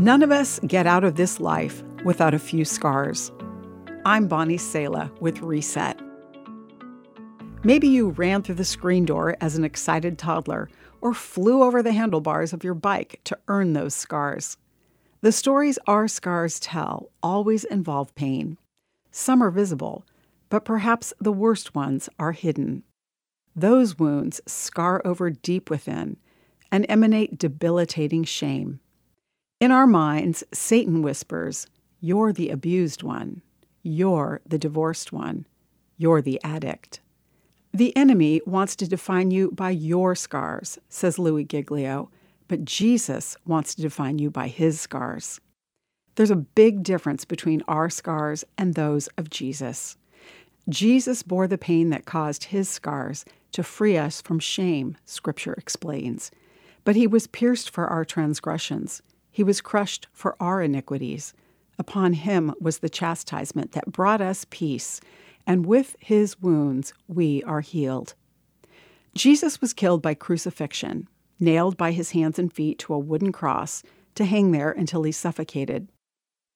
None of us get out of this life without a few scars. I'm Bonnie Sala with Reset. Maybe you ran through the screen door as an excited toddler or flew over the handlebars of your bike to earn those scars. The stories our scars tell always involve pain. Some are visible, but perhaps the worst ones are hidden. Those wounds scar over deep within and emanate debilitating shame. In our minds, Satan whispers, You're the abused one. You're the divorced one. You're the addict. The enemy wants to define you by your scars, says Louie Giglio, but Jesus wants to define you by his scars. There's a big difference between our scars and those of Jesus. Jesus bore the pain that caused his scars to free us from shame, Scripture explains. But he was pierced for our transgressions. He was crushed for our iniquities. Upon him was the chastisement that brought us peace, and with his wounds we are healed. Jesus was killed by crucifixion, nailed by his hands and feet to a wooden cross to hang there until he suffocated.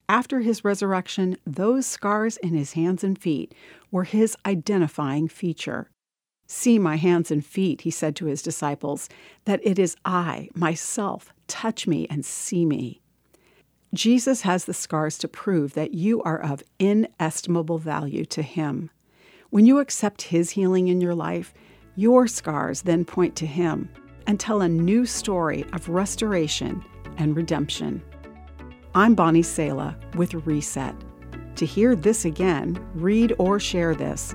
After his resurrection, those scars in his hands and feet were his identifying feature. See my hands and feet, he said to his disciples, that it is I, myself. Touch me and see me. Jesus has the scars to prove that you are of inestimable value to him. When you accept his healing in your life, your scars then point to him and tell a new story of restoration and redemption. I'm Bonnie Sala with Reset. To hear this again, read or share this,